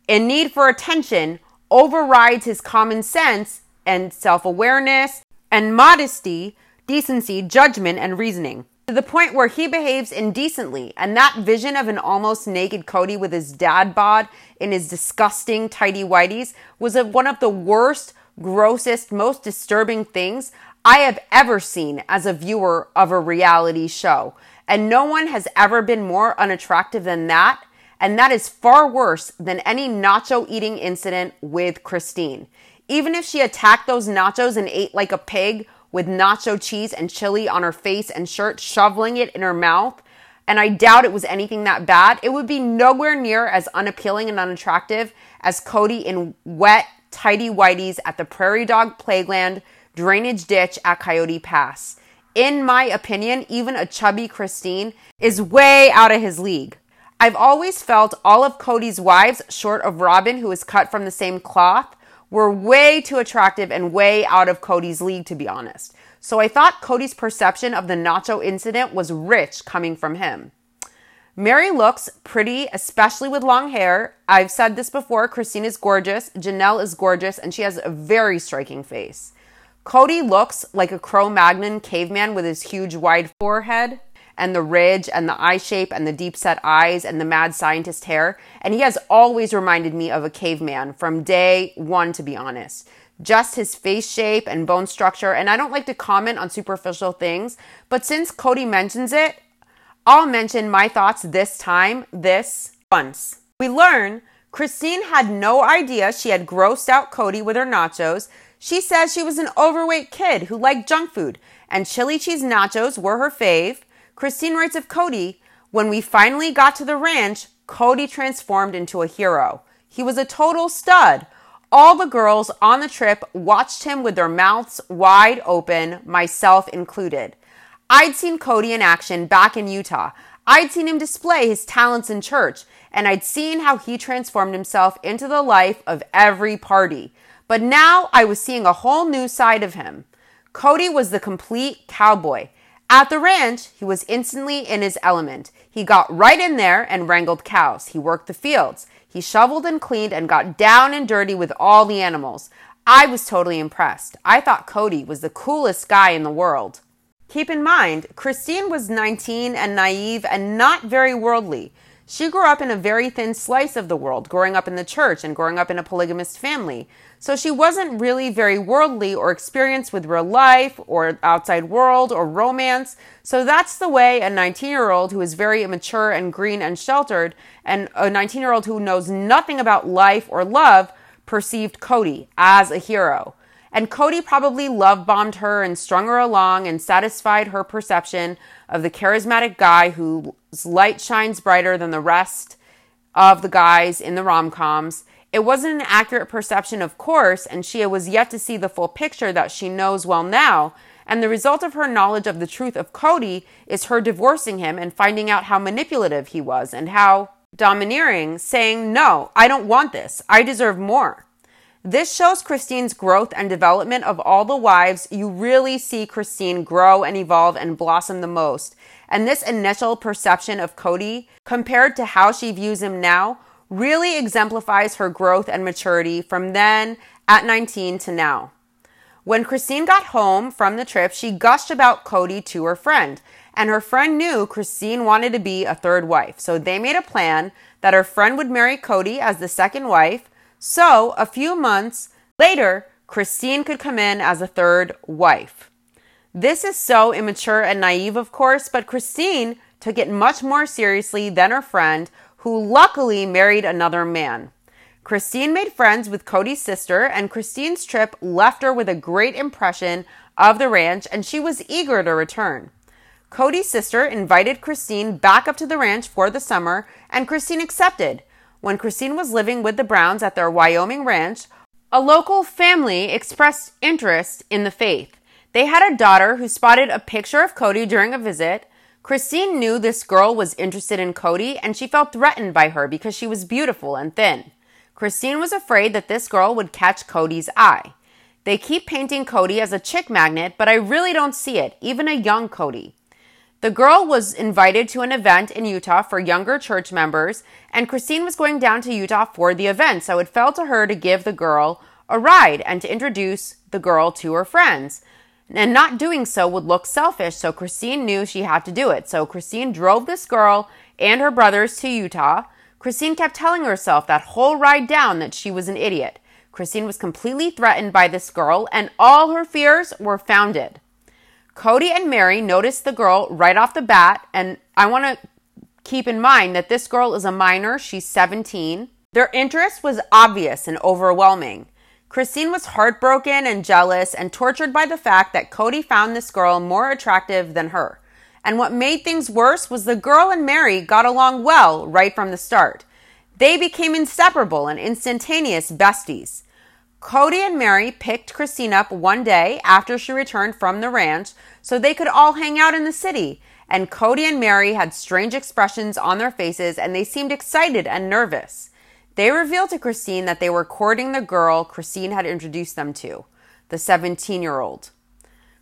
in need for attention, overrides his common sense and self awareness and modesty, decency, judgment, and reasoning. To the point where he behaves indecently, and that vision of an almost naked Kody with his dad bod in his disgusting tidy whities was one of the worst, grossest, most disturbing things I have ever seen as a viewer of a reality show. And no one has ever been more unattractive than that. And that is far worse than any nacho eating incident with Christine. Even if she attacked those nachos and ate like a pig with nacho cheese and chili on her face and shirt, shoveling it in her mouth, and I doubt it was anything that bad, it would be nowhere near as unappealing and unattractive as Kody in wet, tidy whities at the Prairie Dog Playland drainage ditch at Coyote Pass. In my opinion, even a chubby Christine is way out of his league. I've always felt all of Kody's wives, short of Robyn, who is cut from the same cloth, were way too attractive and way out of Kody's league, to be honest. So I thought Kody's perception of the nacho incident was rich coming from him. Meri looks pretty, especially with long hair. I've said this before Christine is gorgeous, Janelle is gorgeous, and she has a very striking face. Kody looks like a Cro Magnon caveman with his huge wide forehead and the ridge and the eye shape and the deep set eyes and the mad scientist hair. And he has always reminded me of a caveman from day one, to be honest. Just his face shape and bone structure. And I don't like to comment on superficial things, but since Kody mentions it, I'll mention my thoughts this time, this once. We learn Christine had no idea she had grossed out Kody with her nachos. She says she was an overweight kid who liked junk food, and chili cheese nachos were her fave. Christine writes of Kody, when we finally got to the ranch, Kody transformed into a hero. He was a total stud. All the girls on the trip watched him with their mouths wide open, myself included. I'd seen Kody in action back in Utah. I'd seen him display his talents in church, and I'd seen how he transformed himself into the life of every party. But now I was seeing a whole new side of him. Kody was the complete cowboy. At the ranch, he was instantly in his element. He got right in there and wrangled cows. He worked the fields. He shoveled and cleaned and got down and dirty with all the animals. I was totally impressed. I thought Kody was the coolest guy in the world. Keep in mind, Christine was 19 and naive and not very worldly. She grew up in a very thin slice of the world, growing up in the church and growing up in a polygamist family. So she wasn't really very worldly or experienced with real life or outside world or romance. So that's the way a 19 year old who is very immature and green and sheltered and a 19 year old who knows nothing about life or love perceived Kody as a hero. And Kody probably love bombed her and strung her along and satisfied her perception of the charismatic guy whose light shines brighter than the rest of the guys in the rom coms. It wasn't an accurate perception, of course, and she was yet to see the full picture that she knows well now. and the result of her knowledge of the truth of Kody is her divorcing him and finding out how manipulative he was and how domineering, saying, No, I don't want this. I deserve more. This shows Christine's growth and development of all the wives. You really see Christine grow and evolve and blossom the most. And this initial perception of Kody, compared to how she views him now, really exemplifies her growth and maturity from then at 19 to now. When Christine got home from the trip, she gushed about Kody to her friend, and her friend knew Christine wanted to be a third wife. So they made a plan that her friend would marry Kody as the second wife. So a few months later, Christine could come in as a third wife. This is so immature and naive, of course, but Christine took it much more seriously than her friend, who luckily married another man. Christine made friends with Kody's sister, and Christine's trip left her with a great impression of the ranch, and she was eager to return. Kody's sister invited Christine back up to the ranch for the summer, and Christine accepted. When Christine was living with the Browns at their Wyoming ranch, a local family expressed interest in the faith. They had a daughter who spotted a picture of Kody during a visit. Christine knew this girl was interested in Kody and she felt threatened by her because she was beautiful and thin. Christine was afraid that this girl would catch Kody's eye. They keep painting Kody as a chick magnet, but I really don't see it, even a young Kody. The girl was invited to an event in Utah for younger church members, and Christine was going down to Utah for the event, so it fell to her to give the girl a ride and to introduce the girl to her friends. And not doing so would look selfish, so Christine knew she had to do it. So Christine drove this girl and her brothers to Utah. Christine kept telling herself that whole ride down that she was an idiot. Christine was completely threatened by this girl, and all her fears were founded. Kody and Meri noticed the girl right off the bat, and I want to keep in mind that this girl is a minor, she's 17. Their interest was obvious and overwhelming. Christine was heartbroken and jealous and tortured by the fact that Kody found this girl more attractive than her. And what made things worse was the girl and Meri got along well right from the start. They became inseparable and instantaneous besties. Kody and Meri picked Christine up one day after she returned from the ranch so they could all hang out in the city. And Kody and Meri had strange expressions on their faces and they seemed excited and nervous. They revealed to Christine that they were courting the girl Christine had introduced them to, the 17 year old.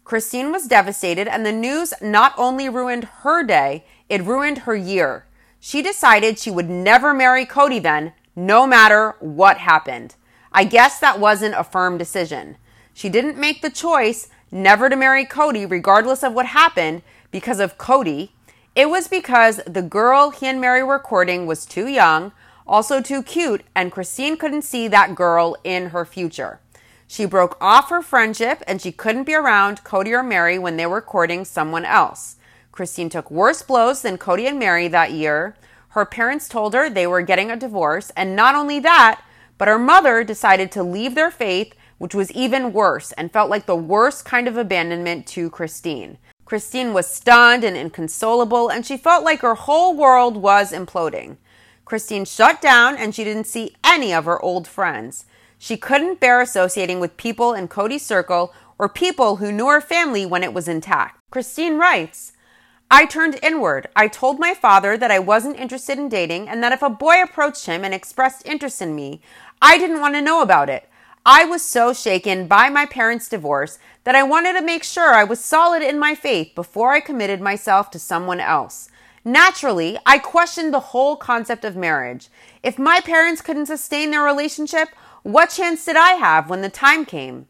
Christine was devastated, and the news not only ruined her day, it ruined her year. She decided she would never marry Kody then, no matter what happened. I guess that wasn't a firm decision. She didn't make the choice never to marry Kody, regardless of what happened, because of Kody. It was because the girl he and Meri were courting was too young, also too cute, and Christine couldn't see that girl in her future. She broke off her friendship and she couldn't be around Kody or Meri when they were courting someone else. Christine took worse blows than Kody and Meri that year. Her parents told her they were getting a divorce, and not only that, but her mother decided to leave their faith, which was even worse and felt like the worst kind of abandonment to Christine. Christine was stunned and inconsolable, and she felt like her whole world was imploding. Christine shut down and she didn't see any of her old friends. She couldn't bear associating with people in Kody's circle or people who knew her family when it was intact. Christine writes, I turned inward. I told my father that I wasn't interested in dating and that if a boy approached him and expressed interest in me, I didn't want to know about it. I was so shaken by my parents' divorce that I wanted to make sure I was solid in my faith before I committed myself to someone else. Naturally, I questioned the whole concept of marriage. If my parents couldn't sustain their relationship, what chance did I have when the time came?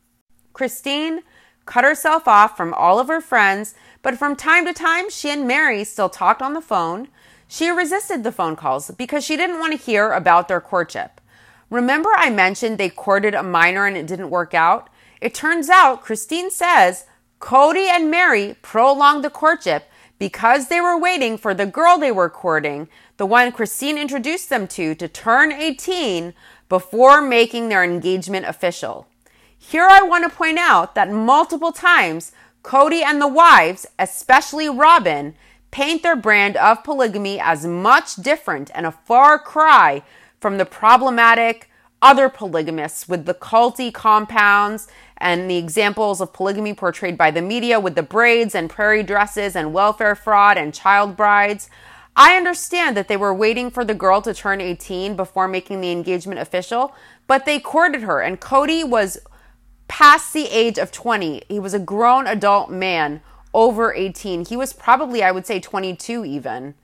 Christine cut herself off from all of her friends, but from time to time, she and Meri still talked on the phone. She resisted the phone calls because she didn't want to hear about their courtship. Remember, I mentioned they courted a minor and it didn't work out? It turns out, Christine says, Kody and Meri prolonged the courtship because they were waiting for the girl they were courting, the one Christine introduced them to, to turn 18 before making their engagement official. Here I want to point out that multiple times Kody and the wives, especially Robyn, paint their brand of polygamy as much different and a far cry from the problematic, other polygamists with the culty compounds and the examples of polygamy portrayed by the media with the braids and prairie dresses and welfare fraud and child brides. I understand that they were waiting for the girl to turn 18 before making the engagement official, but they courted her, and Kody was past the age of 20. He was a grown adult man over 18. He was probably, I would say, 22 even.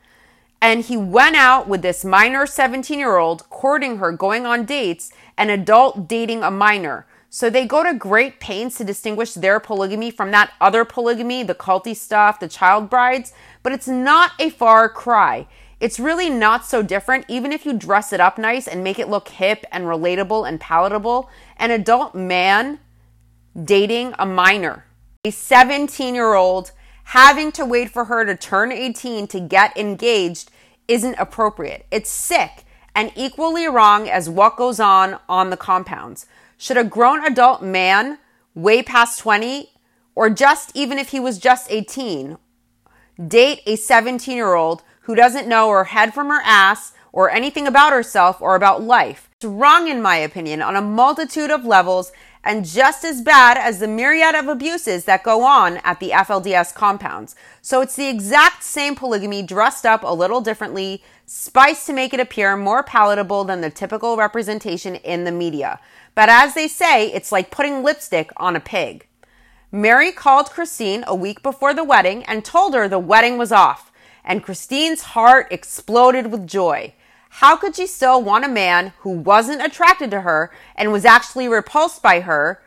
And he went out with this minor 17 year old, courting her, going on dates, an adult dating a minor. So they go to great pains to distinguish their polygamy from that other polygamy, the culty stuff, the child brides, but it's not a far cry. It's really not so different, even if you dress it up nice and make it look hip and relatable and palatable. An adult man dating a minor, a 17 year old having to wait for her to turn 18 to get engaged isn't appropriate. It's sick and equally wrong as what goes on on the compounds. Should a grown adult man, way past 20, or just even if he was just 18, date a 17 year old who doesn't know her head from her ass or anything about herself or about life? It's wrong, in my opinion, on a multitude of levels and just as bad as the myriad of abuses that go on at the FLDS compounds. So it's the exact same polygamy dressed up a little differently, spiced to make it appear more palatable than the typical representation in the media. But as they say, it's like putting lipstick on a pig. Meri called Christine a week before the wedding and told her the wedding was off, and Christine's heart exploded with joy. How could she still want a man who wasn't attracted to her and was actually repulsed by her,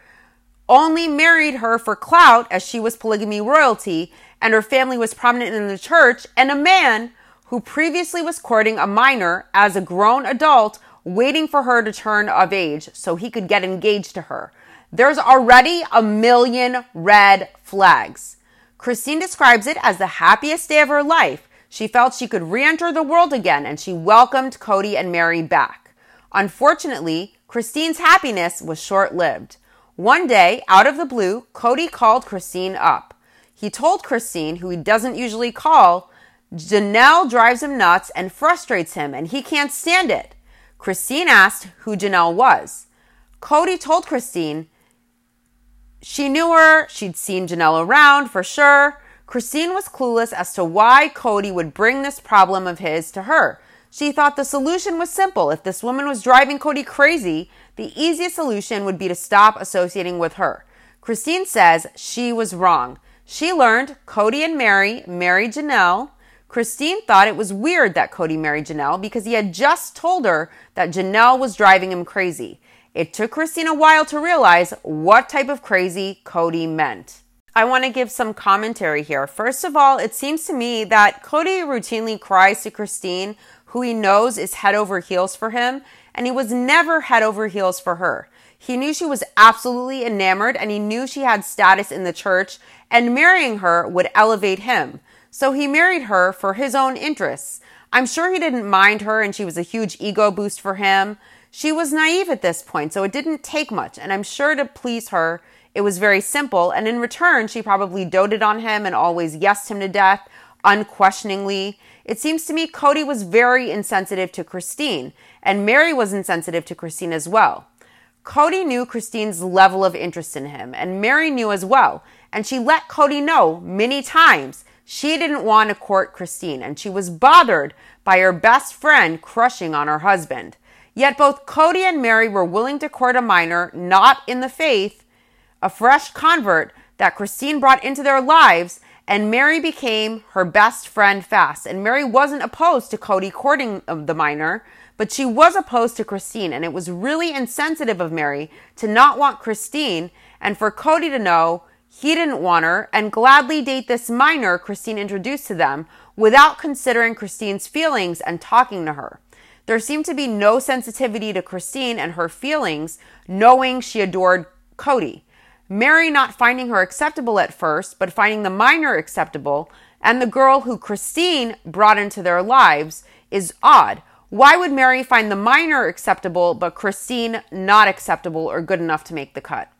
only married her for clout as she was polygamy royalty and her family was prominent in the church, and a man who previously was courting a minor as a grown adult waiting for her to turn of age so he could get engaged to her? There's already a million red flags. Christine describes it as the happiest day of her life she felt she could re enter the world again and she welcomed Kody and Meri back. Unfortunately, Christine's happiness was short lived. One day, out of the blue, Kody called Christine up. He told Christine, who he doesn't usually call, Janelle drives him nuts and frustrates him, and he can't stand it. Christine asked who Janelle was. Kody told Christine she knew her, she'd seen Janelle around for sure. Christine was clueless as to why Kody would bring this problem of his to her. She thought the solution was simple. If this woman was driving Kody crazy, the easiest solution would be to stop associating with her. Christine says she was wrong. She learned Kody and Meri married Janelle. Christine thought it was weird that Kody married Janelle because he had just told her that Janelle was driving him crazy. It took Christine a while to realize what type of crazy Kody meant. I want to give some commentary here. First of all, it seems to me that Kody routinely cries to Christine, who he knows is head over heels for him, and he was never head over heels for her. He knew she was absolutely enamored and he knew she had status in the church, and marrying her would elevate him. So he married her for his own interests. I'm sure he didn't mind her and she was a huge ego boost for him. She was naive at this point, so it didn't take much, and I'm sure to please her, it was very simple, and in return, she probably doted on him and always yesed him to death, unquestioningly. It seems to me Kody was very insensitive to Christine, and Meri was insensitive to Christine as well. Kody knew Christine's level of interest in him, and Meri knew as well, and she let Kody know many times she didn't want to court Christine, and she was bothered by her best friend crushing on her husband. Yet both Kody and Meri were willing to court a minor not in the faith a fresh convert that Christine brought into their lives, and Meri became her best friend fast. And Meri wasn't opposed to Kody courting the minor, but she was opposed to Christine. And it was really insensitive of Meri to not want Christine and for Kody to know he didn't want her and gladly date this minor Christine introduced to them without considering Christine's feelings and talking to her. There seemed to be no sensitivity to Christine and her feelings, knowing she adored Kody. Meri not finding her acceptable at first, but finding the minor acceptable, and the girl who Christine brought into their lives is odd. Why would Meri find the minor acceptable, but Christine not acceptable or good enough to make the cut?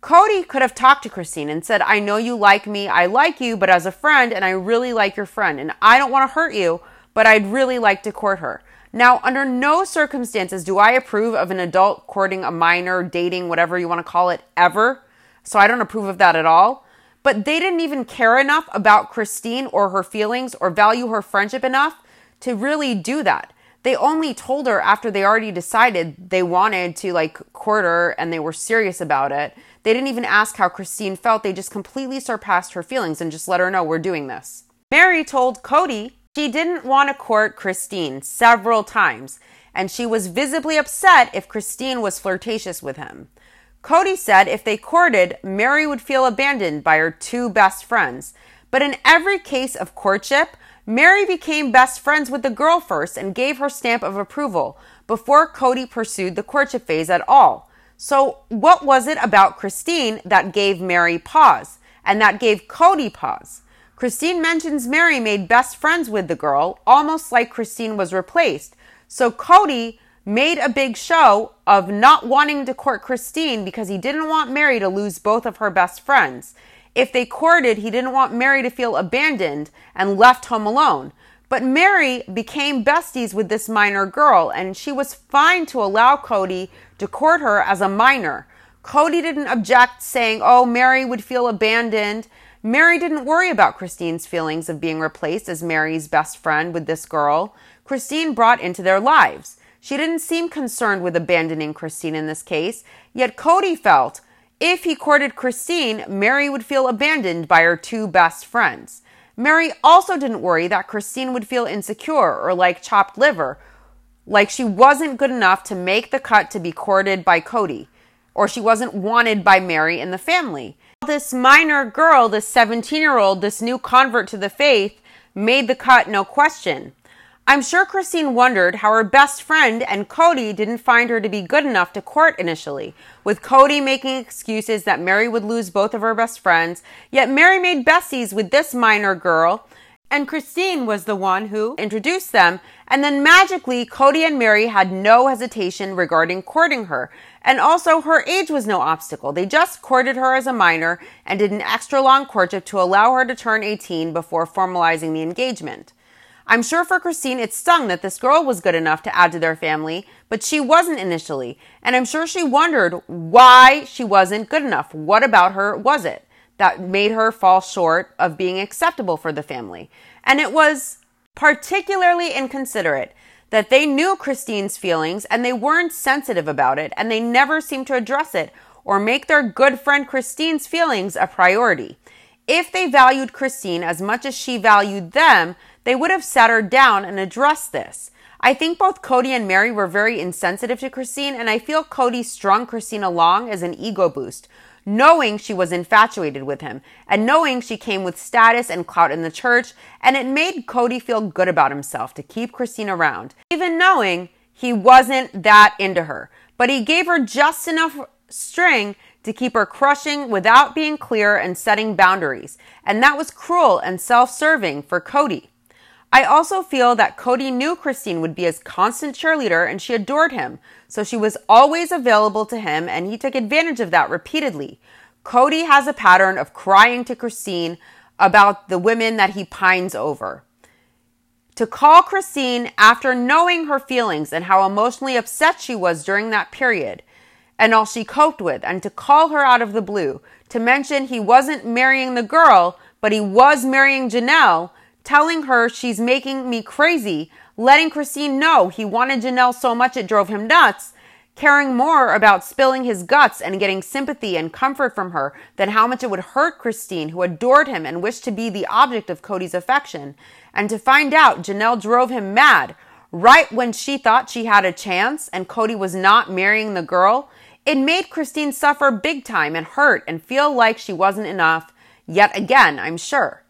Kody could have talked to Christine and said, I know you like me, I like you, but as a friend, and I really like your friend, and I don't want to hurt you, but I'd really like to court her. Now, under no circumstances do I approve of an adult courting a minor, dating, whatever you want to call it, ever. So I don't approve of that at all. But they didn't even care enough about Christine or her feelings or value her friendship enough to really do that. They only told her after they already decided they wanted to like court her and they were serious about it. They didn't even ask how Christine felt. They just completely surpassed her feelings and just let her know we're doing this. Meri told Kody she didn't want to court Christine several times, and she was visibly upset if Christine was flirtatious with him. Kody said if they courted, Meri would feel abandoned by her two best friends. But in every case of courtship, Meri became best friends with the girl first and gave her stamp of approval before Kody pursued the courtship phase at all. So, what was it about Christine that gave Meri pause and that gave Cody pause? Christine mentions Meri made best friends with the girl, almost like Christine was replaced. So, Kody made a big show of not wanting to court Christine because he didn't want Meri to lose both of her best friends. If they courted, he didn't want Meri to feel abandoned and left home alone. But Meri became besties with this minor girl, and she was fine to allow Kody to court her as a minor. Kody didn't object, saying, Oh, Meri would feel abandoned. Meri didn't worry about Christine's feelings of being replaced as Meri's best friend with this girl. Christine brought into their lives. She didn't seem concerned with abandoning Christine in this case, yet Kody felt if he courted Christine, Meri would feel abandoned by her two best friends. Meri also didn't worry that Christine would feel insecure or like chopped liver, like she wasn't good enough to make the cut to be courted by Kody, or she wasn't wanted by Meri and the family. This minor girl, this 17 year old, this new convert to the faith, made the cut no question. I'm sure Christine wondered how her best friend and Kody didn't find her to be good enough to court initially, with Kody making excuses that Meri would lose both of her best friends, yet Meri made besties with this minor girl, and Christine was the one who introduced them, and then magically Kody and Meri had no hesitation regarding courting her. And also her age was no obstacle. They just courted her as a minor and did an extra long courtship to allow her to turn 18 before formalizing the engagement. I'm sure for Christine it stung that this girl was good enough to add to their family, but she wasn't initially. And I'm sure she wondered why she wasn't good enough. What about her was it that made her fall short of being acceptable for the family? And it was particularly inconsiderate that they knew Christine's feelings and they weren't sensitive about it and they never seemed to address it or make their good friend Christine's feelings a priority. If they valued Christine as much as she valued them, they would have sat her down and addressed this. I think both Kody and Meri were very insensitive to Christine, and I feel Kody strung Christine along as an ego boost, knowing she was infatuated with him, and knowing she came with status and clout in the church, and it made Kody feel good about himself to keep Christine around, even knowing he wasn't that into her. But he gave her just enough string to keep her crushing without being clear and setting boundaries, and that was cruel and self serving for Kody. I also feel that Kody knew Christine would be his constant cheerleader and she adored him, so she was always available to him and he took advantage of that repeatedly. Kody has a pattern of crying to Christine about the women that he pines over. To call Christine after knowing her feelings and how emotionally upset she was during that period and all she coped with, and to call her out of the blue, to mention he wasn't marrying the girl, but he was marrying Janelle telling her she's making me crazy, letting Christine know he wanted Janelle so much it drove him nuts, caring more about spilling his guts and getting sympathy and comfort from her than how much it would hurt Christine, who adored him and wished to be the object of Kody's affection. And to find out Janelle drove him mad right when she thought she had a chance and Kody was not marrying the girl, it made Christine suffer big time and hurt and feel like she wasn't enough. Yet again, I'm sure.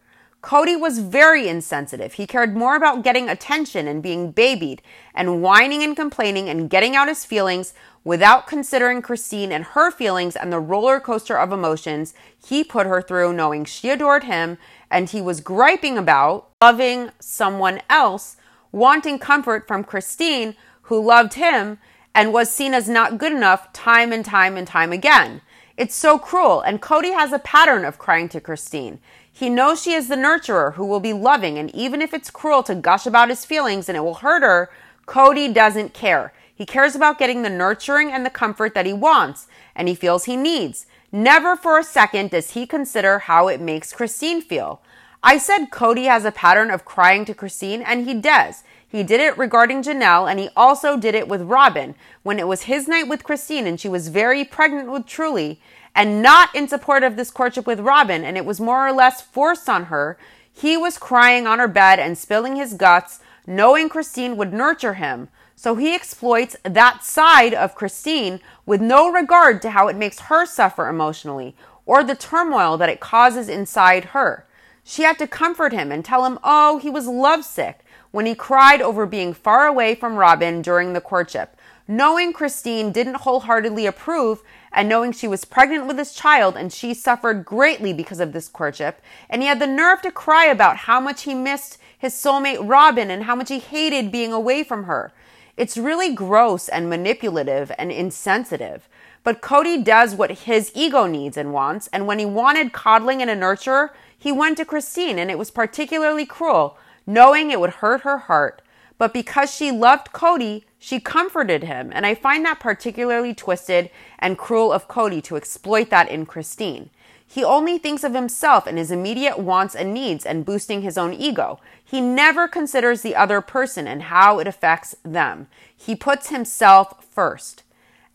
Kody was very insensitive. He cared more about getting attention and being babied and whining and complaining and getting out his feelings without considering Christine and her feelings and the roller coaster of emotions he put her through, knowing she adored him and he was griping about loving someone else, wanting comfort from Christine, who loved him and was seen as not good enough time and time and time again. It's so cruel, and Kody has a pattern of crying to Christine. He knows she is the nurturer who will be loving, and even if it's cruel to gush about his feelings and it will hurt her, Kody doesn't care. He cares about getting the nurturing and the comfort that he wants and he feels he needs. Never for a second does he consider how it makes Christine feel. I said Kody has a pattern of crying to Christine, and he does. He did it regarding Janelle, and he also did it with Robyn when it was his night with Christine and she was very pregnant with Truely and not in support of this courtship with Robyn, and it was more or less forced on her. He was crying on her bed and spilling his guts, knowing Christine would nurture him. So he exploits that side of Christine with no regard to how it makes her suffer emotionally or the turmoil that it causes inside her. She had to comfort him and tell him, oh, he was lovesick when he cried over being far away from Robyn during the courtship. Knowing Christine didn't wholeheartedly approve and knowing she was pregnant with his child and she suffered greatly because of this courtship, and he had the nerve to cry about how much he missed his soulmate Robyn and how much he hated being away from her. It's really gross and manipulative and insensitive. But Kody does what his ego needs and wants, and when he wanted coddling and a nurturer, he went to Christine, and it was particularly cruel, knowing it would hurt her heart. But because she loved Kody, she comforted him, and I find that particularly twisted and cruel of Kody to exploit that in Christine. He only thinks of himself and his immediate wants and needs and boosting his own ego. He never considers the other person and how it affects them. He puts himself first.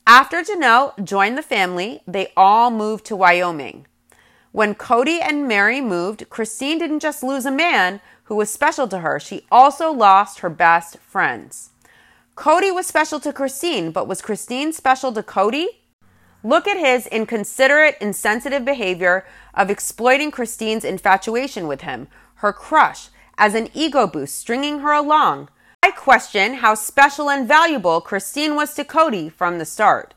After Janelle joined the family, they all moved to Wyoming. When Kody and Meri moved, Christine didn't just lose a man who was special to her, she also lost her best friends. Kody was special to Christine, but was Christine special to Kody? Look at his inconsiderate, insensitive behavior of exploiting Christine's infatuation with him, her crush, as an ego boost, stringing her along. I question how special and valuable Christine was to Kody from the start.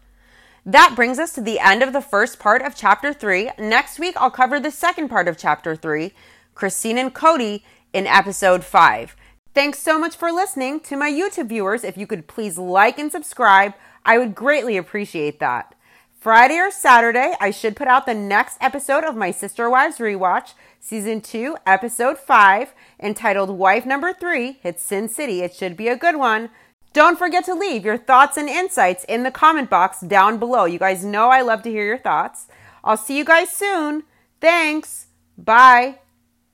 That brings us to the end of the first part of chapter 3. Next week, I'll cover the second part of chapter 3, Christine and Kody, in episode 5. Thanks so much for listening. To my YouTube viewers, if you could please like and subscribe, I would greatly appreciate that. Friday or Saturday, I should put out the next episode of my Sister Wives Rewatch, Season 2, Episode 5, entitled Wife Number 3 Hits Sin City. It should be a good one. Don't forget to leave your thoughts and insights in the comment box down below. You guys know I love to hear your thoughts. I'll see you guys soon. Thanks. Bye.